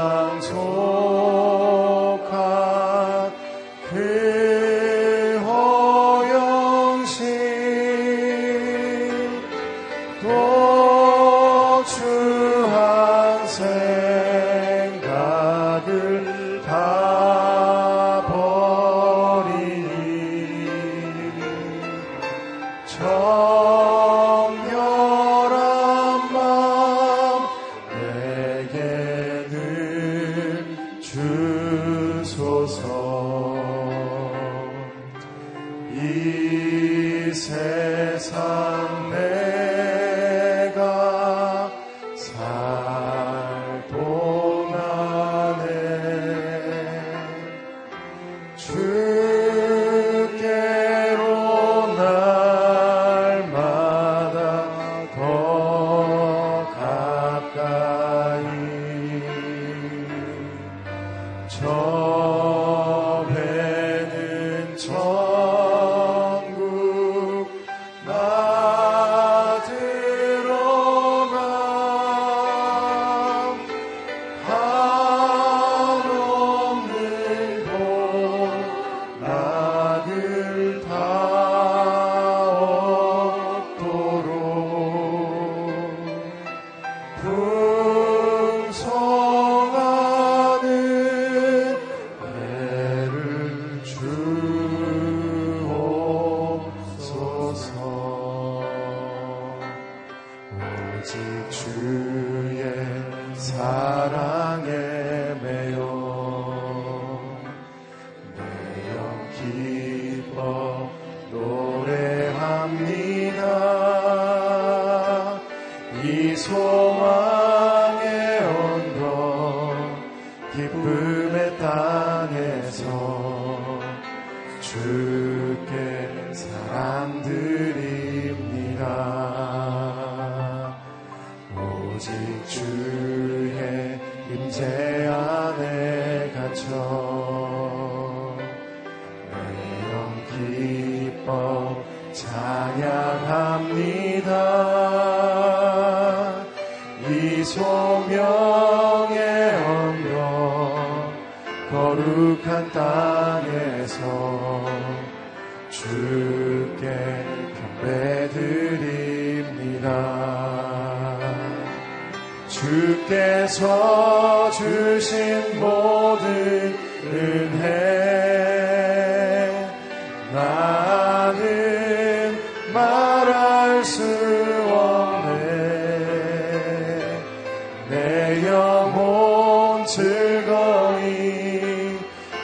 当初。 저 오직 주 주의 임재 안에 갇혀 내영 기뻐 찬양합니다. 이 소명 땅에서 주께 경배드립니다. 주께서 주신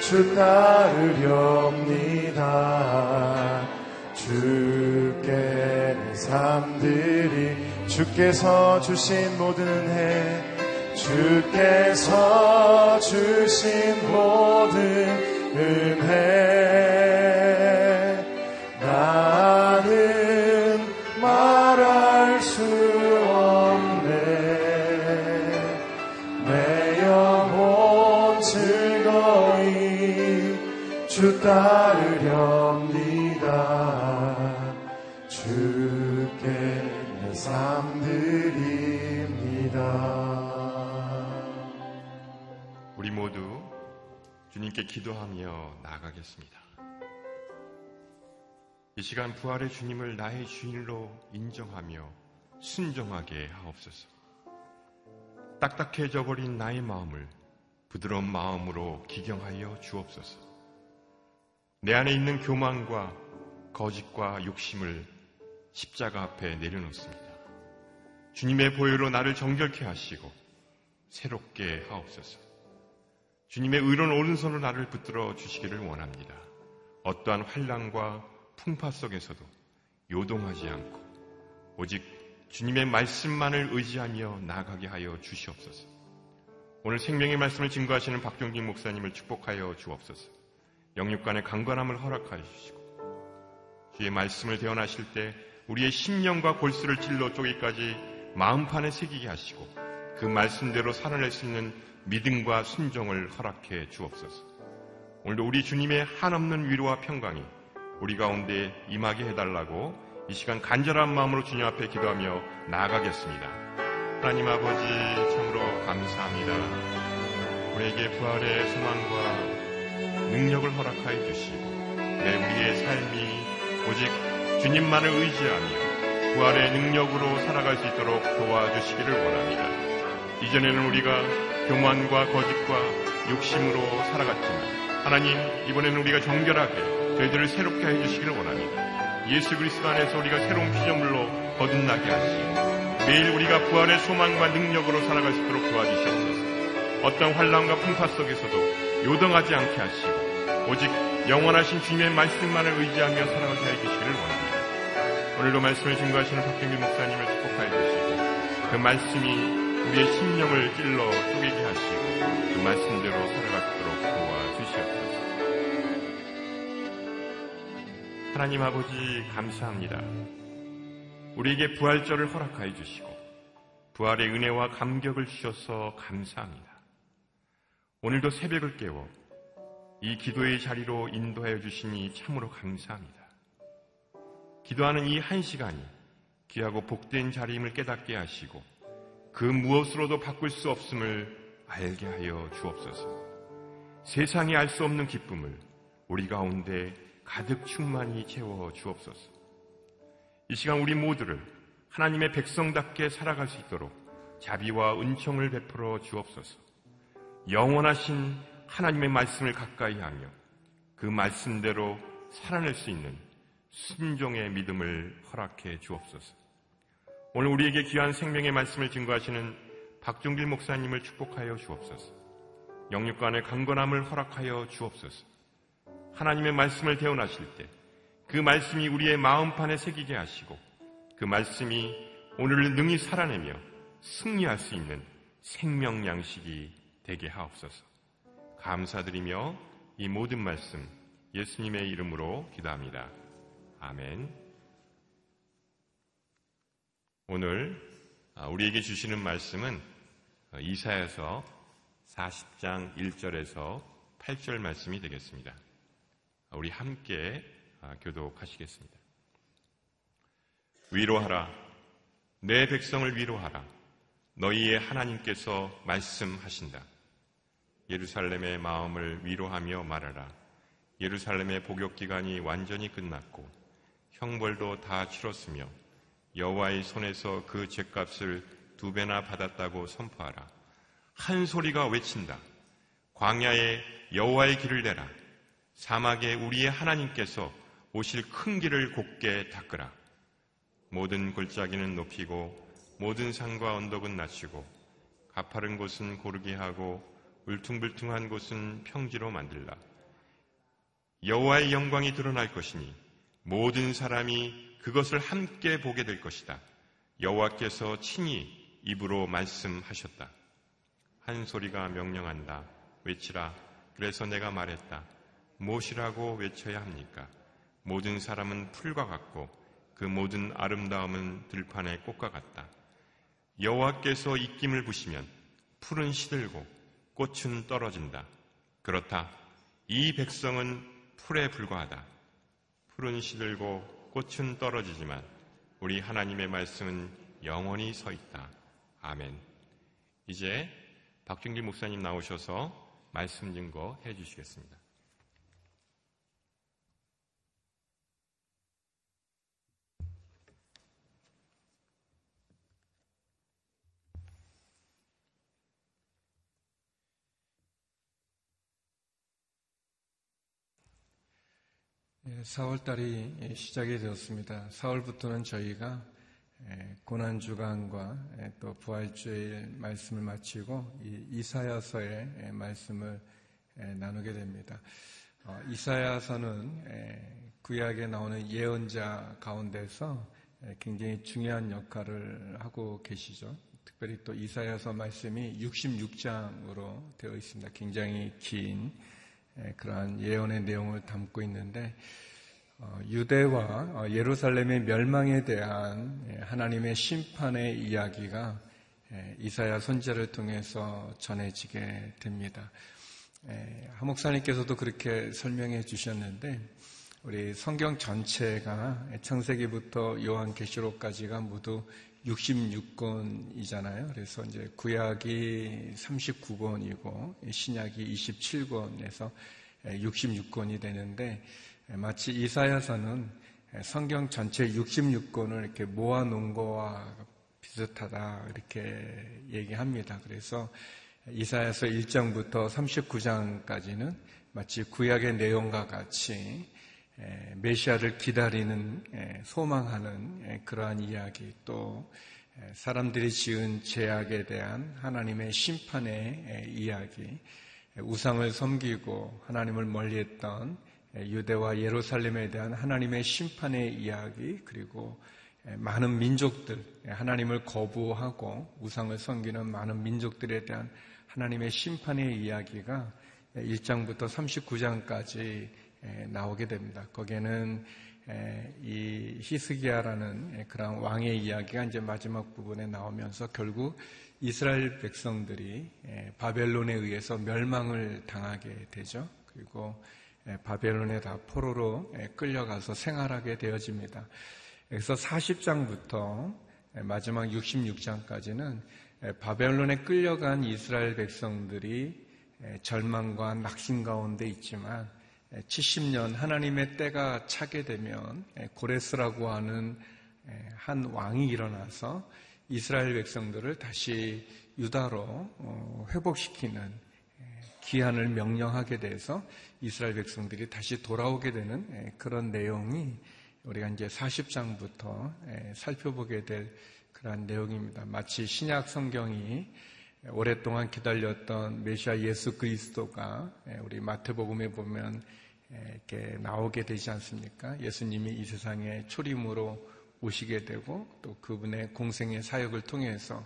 주 따르렵니다. 주께 내 삶들이 주께서 주신 모든 은혜 주께서 주신 모든 은혜 따르렵니다 주께 내 삶 드립니다 우리 모두 주님께 기도하며 나아가겠습니다. 이 시간 부활의 주님을 나의 주인으로 인정하며 순종하게 하옵소서. 딱딱해져 버린 나의 마음을 부드러운 마음으로 기경하여 주옵소서. 내 안에 있는 교만과 거짓과 욕심을 십자가 앞에 내려놓습니다. 주님의 보혈로 나를 정결케 하시고 새롭게 하옵소서. 주님의 의로운 오른손으로 나를 붙들어 주시기를 원합니다. 어떠한 환란과 풍파 속에서도 요동하지 않고 오직 주님의 말씀만을 의지하며 나아가게 하여 주시옵소서. 오늘 생명의 말씀을 증거하시는 박종진 목사님을 축복하여 주옵소서. 영육간의 강건함을 허락하여 주시고 주의 말씀을 대언하실 때 우리의 심령과 골수를 찔러 쪼개까지 마음판에 새기게 하시고 그 말씀대로 살아낼 수 있는 믿음과 순종을 허락해 주옵소서. 오늘도 우리 주님의 한없는 위로와 평강이 우리 가운데 임하게 해달라고 이 시간 간절한 마음으로 주님 앞에 기도하며 나아가겠습니다. 하나님 아버지 참으로 감사합니다. 우리에게 부활의 소망과 능력을 허락하여 주시고 내 우리의 삶이 오직 주님만을 의지하며 부활의 능력으로 살아갈 수 있도록 도와주시기를 원합니다. 이전에는 우리가 교만과 거짓과 욕심으로 살아갔지만 하나님 이번에는 우리가 정결하게 저희들을 새롭게 해주시기를 원합니다. 예수 그리스도 안에서 우리가 새로운 피조물로 거듭나게 하시고 매일 우리가 부활의 소망과 능력으로 살아갈 수 있도록 도와주시옵소서. 어떤 환란과 풍파 속에서도 요동하지 않게 하시고 오직 영원하신 주님의 말씀만을 의지하며 살아가게 해주시기를 원합니다. 오늘도 말씀을 증거하시는 박경규 목사님을 축복하여 주시고 그 말씀이 우리의 심령을 찔러 쪼개게 하시고 그 말씀대로 있도록 도와주시옵소서. 하나님 아버지 감사합니다. 우리에게 부활절을 허락하여 주시고 부활의 은혜와 감격을 주셔서 감사합니다. 오늘도 새벽을 깨워 이 기도의 자리로 인도하여 주시니 참으로 감사합니다. 기도하는 이 한 시간이 귀하고 복된 자리임을 깨닫게 하시고 그 무엇으로도 바꿀 수 없음을 알게 하여 주옵소서. 세상이 알 수 없는 기쁨을 우리 가운데 가득 충만히 채워 주옵소서. 이 시간 우리 모두를 하나님의 백성답게 살아갈 수 있도록 자비와 은총을 베풀어 주옵소서. 영원하신 하나님의 말씀을 가까이 하며 그 말씀대로 살아낼 수 있는 순종의 믿음을 허락해 주옵소서. 오늘 우리에게 귀한 생명의 말씀을 증거하시는 박종길 목사님을 축복하여 주옵소서. 영육간의 강건함을 허락하여 주옵소서. 하나님의 말씀을 대언하실 때 그 말씀이 우리의 마음판에 새기게 하시고 그 말씀이 오늘을 능히 살아내며 승리할 수 있는 생명 양식이 되게 하옵소서. 감사드리며 이 모든 말씀 예수님의 이름으로 기도합니다. 아멘. 오늘 우리에게 주시는 말씀은 이사야서 40장 1절에서 8절 말씀이 되겠습니다. 우리 함께 아, 교독하시겠습니다. 위로하라. 내 백성을 위로하라. 너희의 하나님께서 말씀하신다. 예루살렘의 마음을 위로하며 말하라. 예루살렘의 복역 기간이 완전히 끝났고 형벌도 다 치렀으며 여호와의 손에서 그 죄값을 두 배나 받았다고 선포하라. 한 소리가 외친다. 광야에 여호와의 길을 내라. 사막에 우리의 하나님께서 오실 큰 길을 곱게 닦으라. 모든 골짜기는 높이고 모든 산과 언덕은 낮추고 가파른 곳은 고르게 하고 울퉁불퉁한 곳은 평지로 만들라. 여호와의 영광이 드러날 것이니 모든 사람이 그것을 함께 보게 될 것이다. 여호와께서 친히 입으로 말씀하셨다. 한 소리가 명령한다. 외치라. 그래서 내가 말했다. 무엇이라고 외쳐야 합니까? 모든 사람은 풀과 같고 그 모든 아름다움은 들판의 꽃과 같다. 여호와께서 입김을 부시면 풀은 시들고 꽃은 떨어진다. 그렇다. 이 백성은 풀에 불과하다. 풀은 시들고 꽃은 떨어지지만 우리 하나님의 말씀은 영원히 서 있다. 아멘. 이제 박준길 목사님 나오셔서 말씀 증거 해 주시겠습니다. 4월달이 시작이 되었습니다. 4월부터는 저희가 예, 고난주간과 예, 또 부활주일 말씀을 마치고 이사야서의 예, 말씀을 나누게 됩니다. 어, 이사야서는 구약에 나오는 예언자 가운데서 굉장히 중요한 역할을 하고 계시죠. 특별히 또 이사야서 말씀이 66장으로 되어 있습니다. 굉장히 긴 그러한 예언의 내용을 담고 있는데 어, 유대와 어, 예루살렘의 mel망에 대한 예, 하나님의 심판의 이야기가 예, 이사야 선제를 통해서 전해지게 됩니다. 예, 하목사님께서도 그렇게 설명해 주셨는데 우리 성경 전체가 창세기부터 요한계시록까지가 모두 66권이잖아요. 그래서 이제 구약이 39권이고 신약이 27권에서 66권이 되는데 마치 이사야서는 성경 전체 66권을 이렇게 모아놓은 거와 비슷하다 이렇게 얘기합니다. 그래서 이사야서 1장부터 39장까지는 마치 구약의 내용과 같이 메시아를 기다리는 소망하는 그러한 이야기 또 사람들이 지은 죄악에 대한 하나님의 심판의 이야기 우상을 섬기고 하나님을 멀리했던 유대와 예루살렘에 대한 하나님의 심판의 이야기 그리고 많은 민족들 하나님을 거부하고 우상을 섬기는 많은 민족들에 대한 하나님의 심판의 이야기가 1장부터 39장까지 나오게 됩니다. 거기에는 이 히스기야라는 그런 왕의 이야기가 이제 마지막 부분에 나오면서 결국 이스라엘 백성들이 바벨론에 의해서 멸망을 당하게 되죠. 그리고 예, 바벨론에 다 포로로 예, 끌려가서 생활하게 되어집니다. 그래서 40장부터 예, 마지막 66장까지는 바벨론에 끌려간 이스라엘 백성들이 절망과 낙심 가운데 있지만 70년 하나님의 때가 차게 되면 고레스라고 하는 한 왕이 일어나서 이스라엘 백성들을 다시 유다로 어, 회복시키는 기한을 명령하게 돼서 이스라엘 백성들이 다시 돌아오게 되는 예, 그런 내용이 우리가 이제 40장부터 예, 살펴보게 될 그러한 내용입니다. 마치 신약 성경이 오랫동안 기다렸던 메시아 예수 그리스도가 예, 우리 마태복음에 보면 이렇게 나오게 되지 않습니까? 예수님이 이 세상에 초림으로 오시게 되고 또 그분의 공생의 사역을 통해서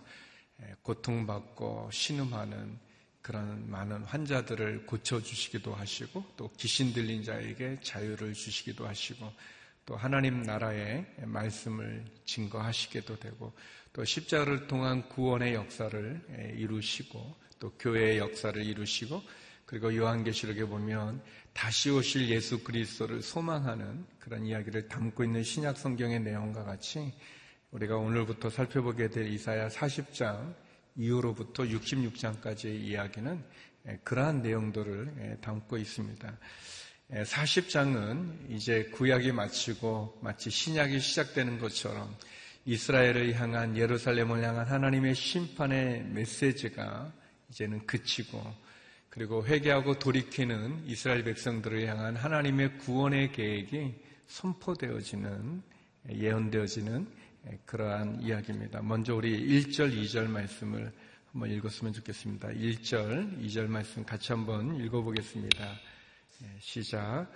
고통받고 신음하는 그런 많은 환자들을 고쳐주시기도 하시고 또 귀신 들린 자에게 자유를 주시기도 하시고 또 하나님 나라의 말씀을 증거하시게도 되고 또 십자가를 통한 구원의 역사를 이루시고 또 교회의 역사를 이루시고 그리고 요한계시록에 보면 다시 오실 예수 그리스도를 소망하는 그런 이야기를 담고 있는 신약 성경의 내용과 같이 우리가 오늘부터 살펴보게 될 이사야 40장 이후로부터 66장까지의 이야기는 그러한 내용들을 담고 있습니다. 40장은 이제 구약이 마치고 마치 신약이 시작되는 것처럼 이스라엘을 향한 예루살렘을 향한 하나님의 심판의 메시지가 이제는 그치고 그리고 회개하고 돌이키는 이스라엘 백성들을 향한 하나님의 구원의 계획이 선포되어지는 예언되어지는 그러한 이야기입니다. 먼저 우리 1절, 2절 말씀을 한번 읽었으면 좋겠습니다. 1절, 2절 말씀 같이 한번 읽어보겠습니다. 시작.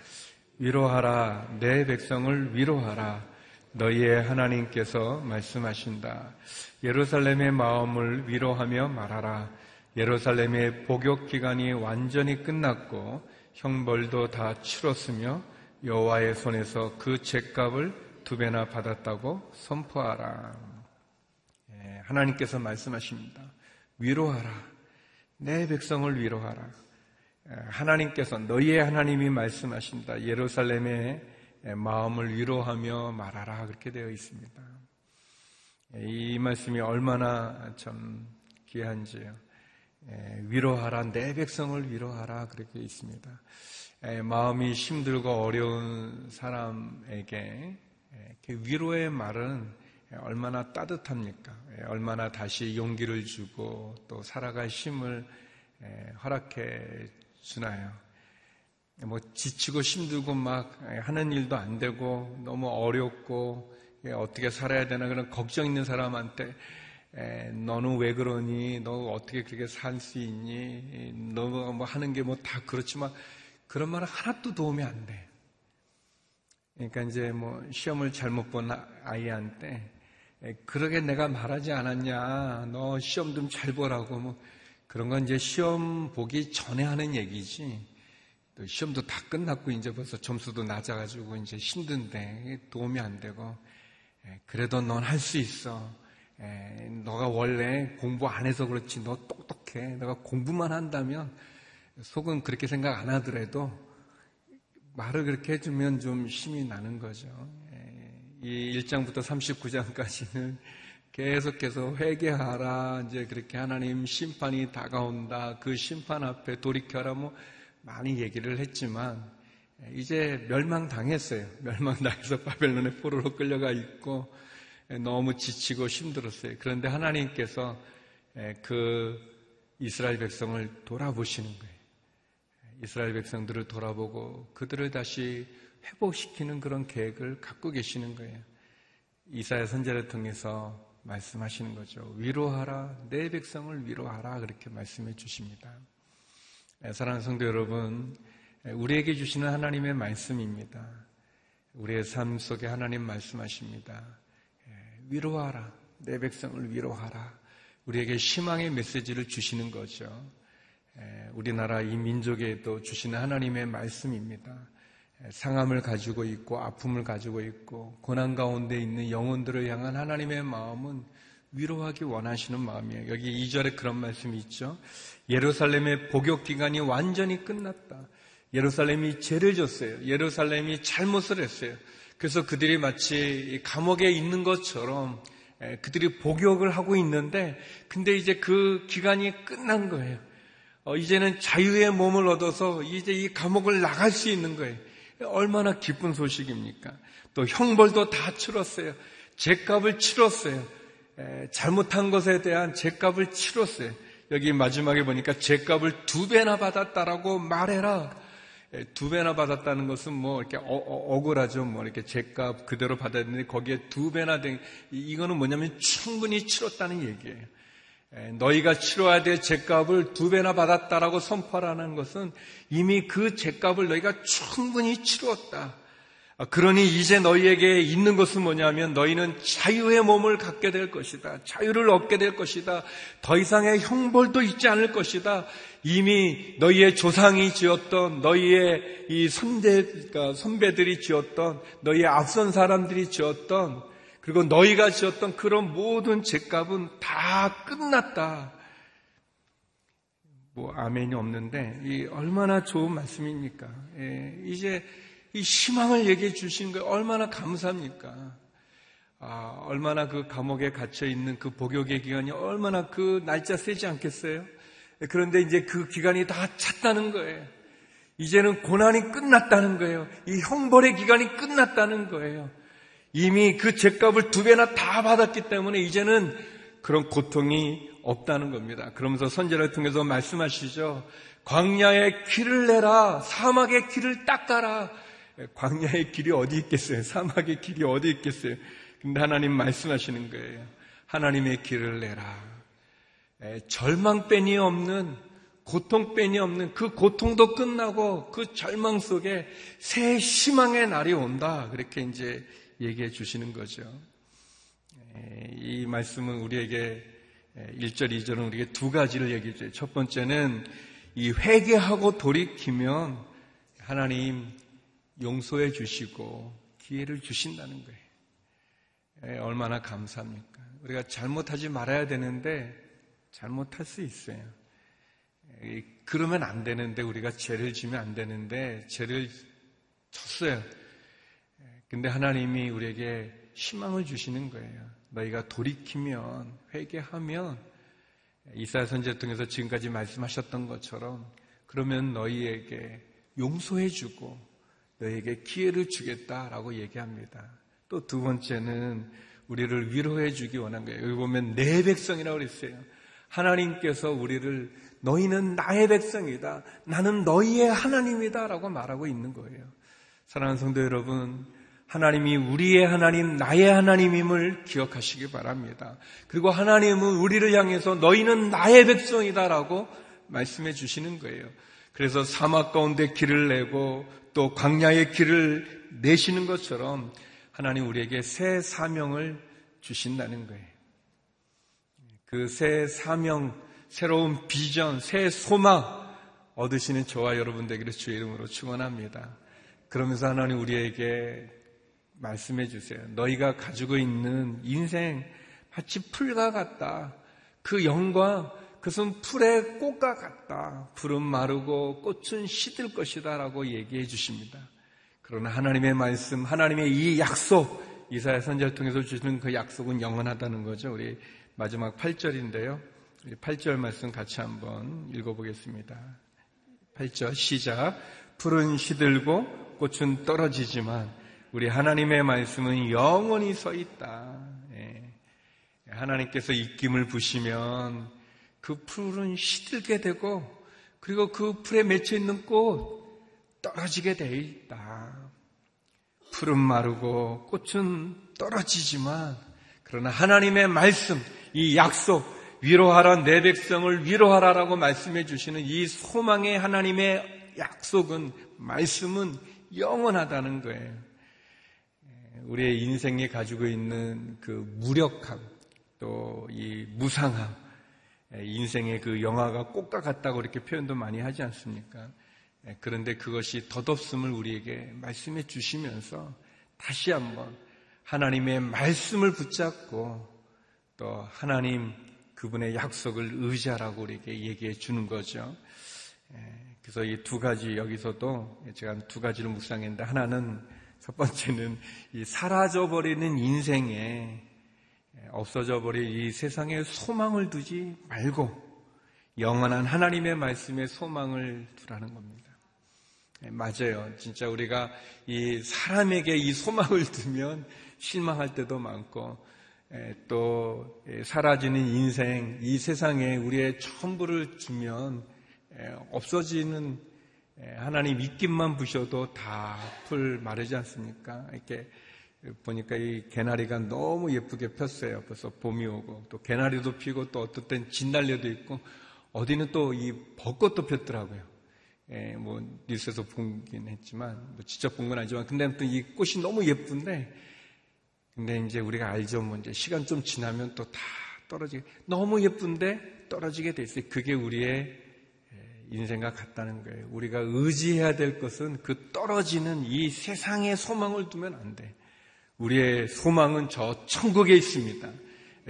위로하라, 내 백성을 위로하라. 너희의 하나님께서 말씀하신다. 예루살렘의 마음을 위로하며 말하라. 예루살렘의 복역 기간이 완전히 끝났고 형벌도 다 치렀으며 여호와의 손에서 그 죄값을 두 배나 받았다고 선포하라. 예, 하나님께서 말씀하십니다. 위로하라. 내 백성을 위로하라. 예, 하나님께서 너희의 하나님이 말씀하신다. 예루살렘의 마음을 위로하며 말하라. 그렇게 되어 있습니다. 예, 이 말씀이 얼마나 참 귀한지요. 위로하라, 내 백성을 위로하라, 그렇게 있습니다. 마음이 힘들고 어려운 사람에게 위로의 말은 얼마나 따뜻합니까? 얼마나 다시 용기를 주고 또 살아갈 힘을 허락해 주나요? 뭐 지치고 힘들고 막 하는 일도 안 되고 너무 어렵고 어떻게 살아야 되나 그런 걱정 있는 사람한테 에, 너는 왜 그러니? 너 어떻게 그렇게 살 수 있니? 너뭐 하는 게 뭐 다 그렇지만 그런 말은 하나도 도움이 안 돼. 그러니까 이제 뭐 시험을 잘못 본 아이한테 에, 그러게 내가 말하지 않았냐? 너 시험 좀 잘 보라고 뭐 그런 건 이제 시험 보기 전에 하는 얘기지. 또 시험도 다 끝났고 이제 벌써 점수도 낮아가지고 이제 힘든데 도움이 안 되고 에, 그래도 넌 할 수 있어. 에, 너가 원래 공부 안 해서 그렇지 너 똑똑해. 너가 공부만 한다면 속은 그렇게 생각 안 하더라도 말을 그렇게 해주면 좀 힘이 나는 거죠. 에, 이 1장부터 39장까지는 계속해서 회개하라. 이제 그렇게 하나님 심판이 다가온다. 그 심판 앞에 돌이켜라. 뭐 많이 얘기를 했지만 이제 멸망당했어요. 멸망당해서 바벨론의 포로로 끌려가 있고 너무 지치고 힘들었어요. 그런데 하나님께서 그 이스라엘 백성을 돌아보시는 거예요. 이스라엘 백성들을 돌아보고 그들을 다시 회복시키는 그런 계획을 갖고 계시는 거예요. 이사야 선제를 통해서 말씀하시는 거죠. 위로하라, 내 백성을 위로하라 그렇게 말씀해 주십니다. 사랑하는 성도 여러분, 우리에게 주시는 하나님의 말씀입니다. 우리의 삶 속에 하나님 말씀하십니다. 위로하라. 내 백성을 위로하라. 우리에게 희망의 메시지를 주시는 거죠. 우리나라 이 민족에도 주시는 하나님의 말씀입니다. 상함을 가지고 있고 아픔을 가지고 있고 고난 가운데 있는 영혼들을 향한 하나님의 마음은 위로하기 원하시는 마음이에요. 여기 2절에 그런 말씀이 있죠. 예루살렘의 복역 기간이 완전히 끝났다. 예루살렘이 죄를 졌어요. 예루살렘이 잘못을 했어요. 그래서 그들이 마치 감옥에 있는 것처럼 그들이 복역을 하고 있는데 근데 이제 그 기간이 끝난 거예요. 어, 이제는 자유의 몸을 얻어서 이제 이 감옥을 나갈 수 있는 거예요. 얼마나 기쁜 소식입니까? 또 형벌도 다 치렀어요. 죄값을 치렀어요. 에, 잘못한 것에 대한 죄값을 치렀어요. 여기 마지막에 보니까 죄값을 두 배나 받았다라고 말해라. 예, 두 배나 받았다는 것은 뭐 이렇게 어, 어 억울하죠. 뭐 이렇게 죄값 그대로 받았는데 거기에 두 배나 된 이거는 뭐냐면 충분히 치렀다는 얘기예요. 예, 너희가 치러야 될 죄값을 두 배나 받았다라고 선포하라는 것은 이미 그 죄값을 너희가 충분히 치루었다. 아, 그러니 이제 너희에게 있는 것은 뭐냐면 너희는 자유의 몸을 갖게 될 것이다. 자유를 얻게 될 것이다. 더 이상의 형벌도 있지 않을 것이다. 이미 너희의 조상이 지었던 너희의 이 선대, 그러니까 선배들이 지었던 너희의 앞선 사람들이 지었던 그리고 너희가 지었던 그런 모든 죄값은 다 끝났다. 뭐 아멘이 없는데 이 얼마나 좋은 말씀입니까? 예, 이제 이 희망을 얘기해 주신 거예요. 얼마나 감사합니까? 아, 얼마나 그 감옥에 갇혀 있는 그 복역의 기간이 얼마나 그 날짜 세지 않겠어요? 그런데 이제 그 기간이 다 찼다는 거예요. 이제는 고난이 끝났다는 거예요. 이 형벌의 기간이 끝났다는 거예요. 이미 그 죄값을 두 배나 다 받았기 때문에 이제는 그런 고통이 없다는 겁니다. 그러면서 선제를 통해서 말씀하시죠. 광야의 길을 내라. 사막의 길을 닦아라. 광야의 길이 어디 있겠어요? 사막의 길이 어디 있겠어요? 근데 하나님 말씀하시는 거예요. 하나님의 길을 내라. 절망뺀이 없는 고통뺀이 없는 그 고통도 끝나고 그 절망 속에 새 희망의 날이 온다. 그렇게 이제 얘기해 주시는 거죠. 이 말씀은 우리에게 1절, 2절은 우리에게 두 가지를 얘기해 줘요. 첫 번째는 이 회개하고 돌이키면 하나님 용서해 주시고 기회를 주신다는 거예요. 얼마나 감사합니까? 우리가 잘못하지 말아야 되는데 잘못할 수 있어요. 그러면 안 되는데 우리가 죄를 지면 안 되는데 죄를 쳤어요. 근데 하나님이 우리에게 희망을 주시는 거예요. 너희가 돌이키면 회개하면 이사야 선제 통해서 지금까지 말씀하셨던 것처럼 그러면 너희에게 용서해 주고 너희에게 기회를 주겠다라고 얘기합니다. 또 두 번째는 우리를 위로해 주기 원한 거예요. 여기 보면 내 백성이라고 그랬어요. 하나님께서 우리를 너희는 나의 백성이다. 나는 너희의 하나님이다 라고 말하고 있는 거예요. 사랑하는 성도 여러분, 하나님이 우리의 하나님, 나의 하나님임을 기억하시기 바랍니다. 그리고 하나님은 우리를 향해서 너희는 나의 백성이다 라고 말씀해 주시는 거예요. 그래서 사막 가운데 길을 내고 또 광야의 길을 내시는 것처럼 하나님 우리에게 새 사명을 주신다는 거예요. 그 새 사명, 새로운 비전, 새 소망 얻으시는 저와 여러분 되기를 주의 이름으로 축원합니다. 그러면서 하나님 우리에게 말씀해 주세요. 너희가 가지고 있는 인생 마치 풀과 같다. 그 영광, 그것은 풀의 꽃과 같다. 풀은 마르고 꽃은 시들 것이다. 라고 얘기해 주십니다. 그러나 하나님의 말씀, 하나님의 이 약속, 이사야 선지를 통해서 주시는 그 약속은 영원하다는 거죠. 우리 마지막 8절인데요. 우리 8절 말씀 같이 한번 읽어보겠습니다. 8절 시작. 풀은 시들고 꽃은 떨어지지만 우리 하나님의 말씀은 영원히 서 있다. 예. 하나님께서 입김을 부시면 그 풀은 시들게 되고 그리고 그 풀에 맺혀 있는 꽃 떨어지게 돼 있다. 풀은 마르고 꽃은 떨어지지만 그러나 하나님의 말씀, 이 약속, 위로하라 내 백성을 위로하라라고 말씀해 주시는 이 소망의 하나님의 약속은 말씀은 영원하다는 거예요. 우리의 인생에 가지고 있는 그 무력함, 또 이 무상함, 인생의 그 영화가 꽃과 같다고 이렇게 표현도 많이 하지 않습니까? 그런데 그것이 덧없음을 우리에게 말씀해 주시면서 다시 한번 하나님의 말씀을 붙잡고 또 하나님 그분의 약속을 의지하라고 우리에게 얘기해 주는 거죠. 그래서 이 두 가지 여기서도 제가 두 가지를 묵상했는데 하나는 첫 번째는 이 사라져 버리는 인생에 없어져 버린 이 세상에 소망을 두지 말고 영원한 하나님의 말씀에 소망을 두라는 겁니다. 네, 맞아요. 진짜 우리가 이 사람에게 이 소망을 두면 실망할 때도 많고 또 사라지는 인생, 이 세상에 우리의 전부를 주면 없어지는 예, 하나님 입김만 부셔도 다 풀 마르지 않습니까? 이렇게 보니까 이 개나리가 너무 예쁘게 폈어요. 벌써 봄이 오고 또 개나리도 피고 또 어떨 땐 진달래도 있고 어디는 또 이 벚꽃도 폈더라고요. 예, 뭐 뉴스에서 보긴 했지만 뭐 직접 본 건 아니지만 근데 아무튼 이 꽃이 너무 예쁜데 근데 이제 우리가 알죠 뭐 이제 시간 좀 지나면 또 다 떨어지게 너무 예쁜데 떨어지게 돼 있어요. 그게 우리의 인생과 같다는 거예요. 우리가 의지해야 될 것은 그 떨어지는 이 세상에 소망을 두면 안 돼. 우리의 소망은 저 천국에 있습니다.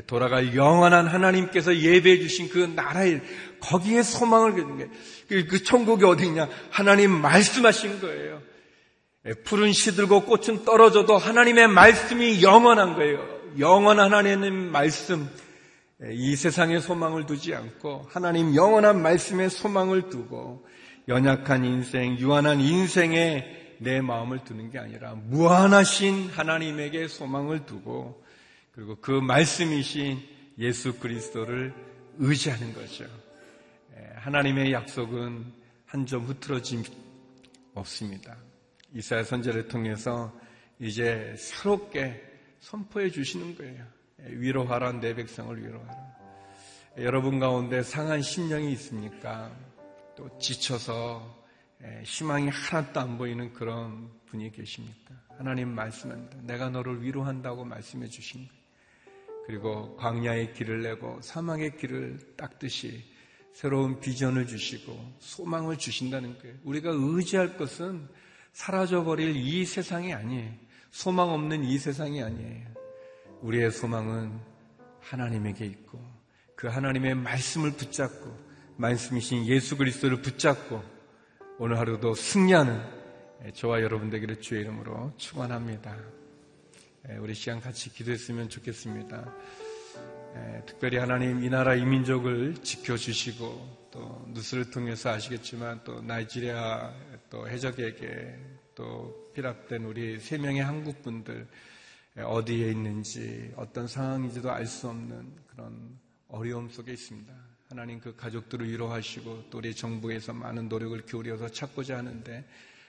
돌아갈 영원한 하나님께서 예배해 주신 그 나라에 거기에 소망을 거예요. 그, 그 천국이 어디 있냐? 하나님 말씀하신 거예요. 푸른 시들고 꽃은 떨어져도 하나님의 말씀이 영원한 거예요. 영원한 하나님의 말씀. 이 세상에 소망을 두지 않고 하나님 영원한 말씀에 소망을 두고 연약한 인생, 유한한 인생에 내 마음을 두는 게 아니라 무한하신 하나님에게 소망을 두고 그리고 그 말씀이신 예수 그리스도를 의지하는 거죠. 하나님의 약속은 한 점 흐트러짐 없습니다. 이사야 선제를 통해서 이제 새롭게 선포해 주시는 거예요. 위로하라 내 백성을 위로하라. 여러분 가운데 상한 심령이 있습니까? 또 지쳐서 희망이 하나도 안 보이는 그런 분이 계십니까? 하나님 말씀합니다. 내가 너를 위로한다고 말씀해 주신 거예요. 그리고 광야의 길을 내고 사막의 길을 닦듯이 새로운 비전을 주시고 소망을 주신다는 거예요. 우리가 의지할 것은 사라져버릴 이 세상이 아니에요. 소망 없는 이 세상이 아니에요. 우리의 소망은 하나님에게 있고 그 하나님의 말씀을 붙잡고 말씀이신 예수 그리스도를 붙잡고 오늘 하루도 승리하는 저와 여러분들에게 주의 이름으로 축원합니다. 우리 시간 같이 기도했으면 좋겠습니다. 특별히 하나님 이 나라 이 민족을 지켜주시고 또 뉴스를 통해서 아시겠지만 또 나이지리아 또 해적에게 또 피랍된 우리 세 명의 한국 분들 어디에 있는지 어떤 상황인지도 알 수 없는 그런 어려움 속에 있습니다. 하나님 그 가족들을 위로하시고 또 우리 정부에서 많은 노력을 기울여서 찾고자 하는데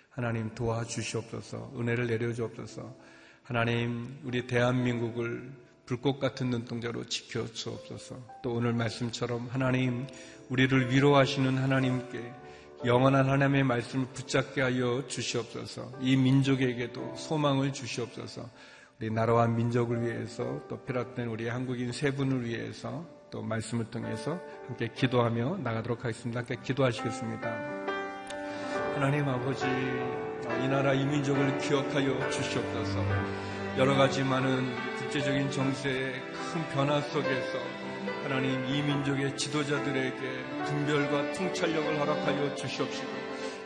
하나님 도와주시옵소서 은혜를 내려주옵소서 하나님 우리 대한민국을 불꽃 같은 눈동자로 지켜 주옵소서 또 오늘 말씀처럼 하나님 우리를 위로하시는 하나님께 영원한 하나님의 말씀을 붙잡게 하여 주시옵소서 이 민족에게도 소망을 주시옵소서 우리 나라와 민족을 위해서 또 피랍된 우리 한국인 세 분을 위해서 또 말씀을 통해서 함께 기도하며 나가도록 하겠습니다. 함께 기도하시겠습니다. 하나님 아버지, 이 나라 이 민족을 기억하여 주시옵소서. 여러 가지 많은 국제적인 정세의 큰 변화 속에서 하나님 이 민족의 지도자들에게 분별과 통찰력을 허락하여 주시옵시고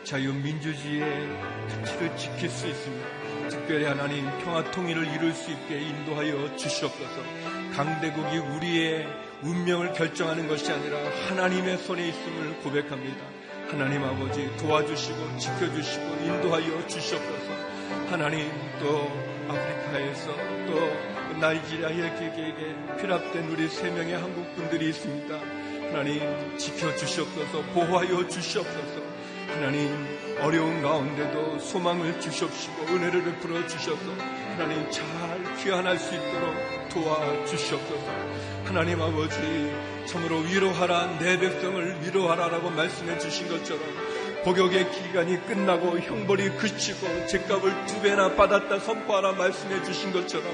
자유민주주의의 가치를 지킬 수 있습니다. 특별히 하나님 평화 통일을 이룰 수 있게 인도하여 주시옵소서. 강대국이 우리의 운명을 결정하는 것이 아니라 하나님의 손에 있음을 고백합니다. 하나님 아버지 도와주시고 지켜주시고 인도하여 주시옵소서. 하나님 또 아프리카에서 또 나이지리아에게 피랍된 우리 세 명의 한국 분들이 있습니다. 하나님 지켜 주시옵소서 보호하여 주시옵소서. 하나님 어려운 가운데도 소망을 주시옵시고 은혜를 베풀어 주셔서 하나님 잘 귀환할 수 있도록 도와 주시옵소서. 하나님 아버지 참으로 위로하라 내 백성을 위로하라라고 말씀해 주신 것처럼 복역의 기간이 끝나고 형벌이 그치고 죄값을 두 배나 받았다 선포하라 말씀해 주신 것처럼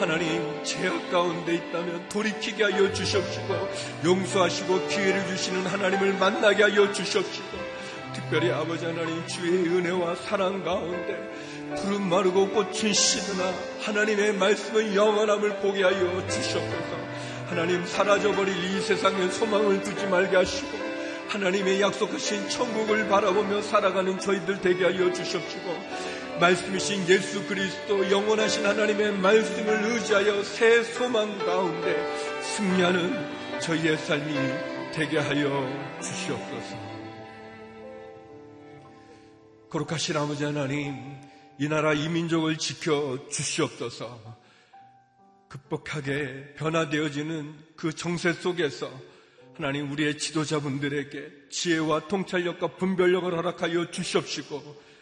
하나님 죄악 가운데 있다면 돌이키게 하여 주시옵시고 용서하시고 기회를 주시는 하나님을 만나게 하여 주시옵시고 특별히 아버지 하나님 주의 은혜와 사랑 가운데 푸른 마르고 꽃은 시드나 하나님의 말씀은 영원함을 보게 하여 주시옵소서. 하나님 사라져버릴 이 세상에 소망을 두지 말게 하시고 하나님의 약속하신 천국을 바라보며 살아가는 저희들 되게 하여 주시옵시고 말씀이신 예수 그리스도 영원하신 하나님의 말씀을 의지하여 새 소망 가운데 승리하는 저희의 삶이 되게 하여 주시옵소서. 거룩하신 아버지 하나님, 이 나라 이 민족을 지켜 주시옵소서. 극복하게 변화되어지는 그 정세 속에서 하나님 우리의 지도자분들에게 지혜와 통찰력과 분별력을 허락하여 주시옵시고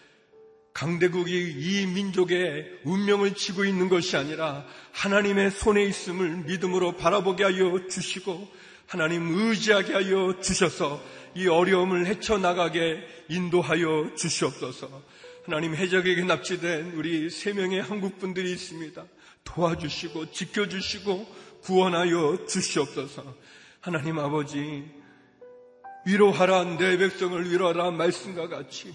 강대국이 이 민족의 운명을 지고 있는 것이 아니라 하나님의 손에 있음을 믿음으로 바라보게 하여 주시고 하나님 의지하게 하여 주셔서 이 어려움을 헤쳐나가게 인도하여 주시옵소서. 하나님 해적에게 납치된 우리 세 명의 한국 분들이 있습니다. 도와주시고 지켜주시고 구원하여 주시옵소서. 하나님 아버지 위로하라 내 백성을 위로하라 말씀과 같이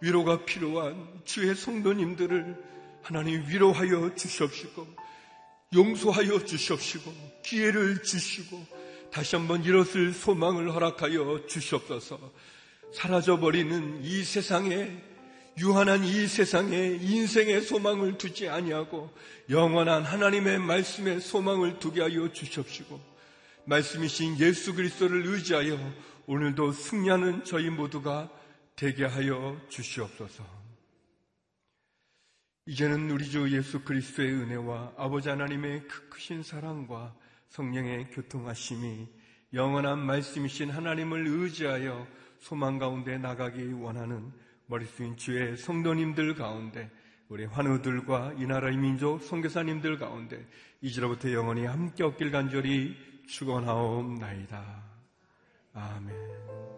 위로가 필요한 주의 성도님들을 하나님 위로하여 주시옵시고 용서하여 주시옵시고 기회를 주시고 다시 한번 일어설 소망을 허락하여 주시옵소서. 사라져버리는 이 세상에 유한한 이 세상에 인생의 소망을 두지 아니하고 영원한 하나님의 말씀에 소망을 두게 하여 주시옵시고 말씀이신 예수 그리스도를 의지하여 오늘도 승리하는 저희 모두가 되게 하여 주시옵소서. 이제는 우리 주 예수 그리스도의 은혜와 아버지 하나님의 그 크신 사랑과 성령의 교통하심이 영원한 말씀이신 하나님을 의지하여 소망 가운데 나가기 원하는 머리 숙인 주의 성도님들 가운데 우리 환우들과 이 나라의 민족 선교사님들 가운데 이제로부터 영원히 함께 없길 간절히 축원하옵나이다. 아멘.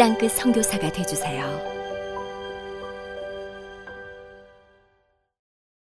땅끝 성교사가 되주세요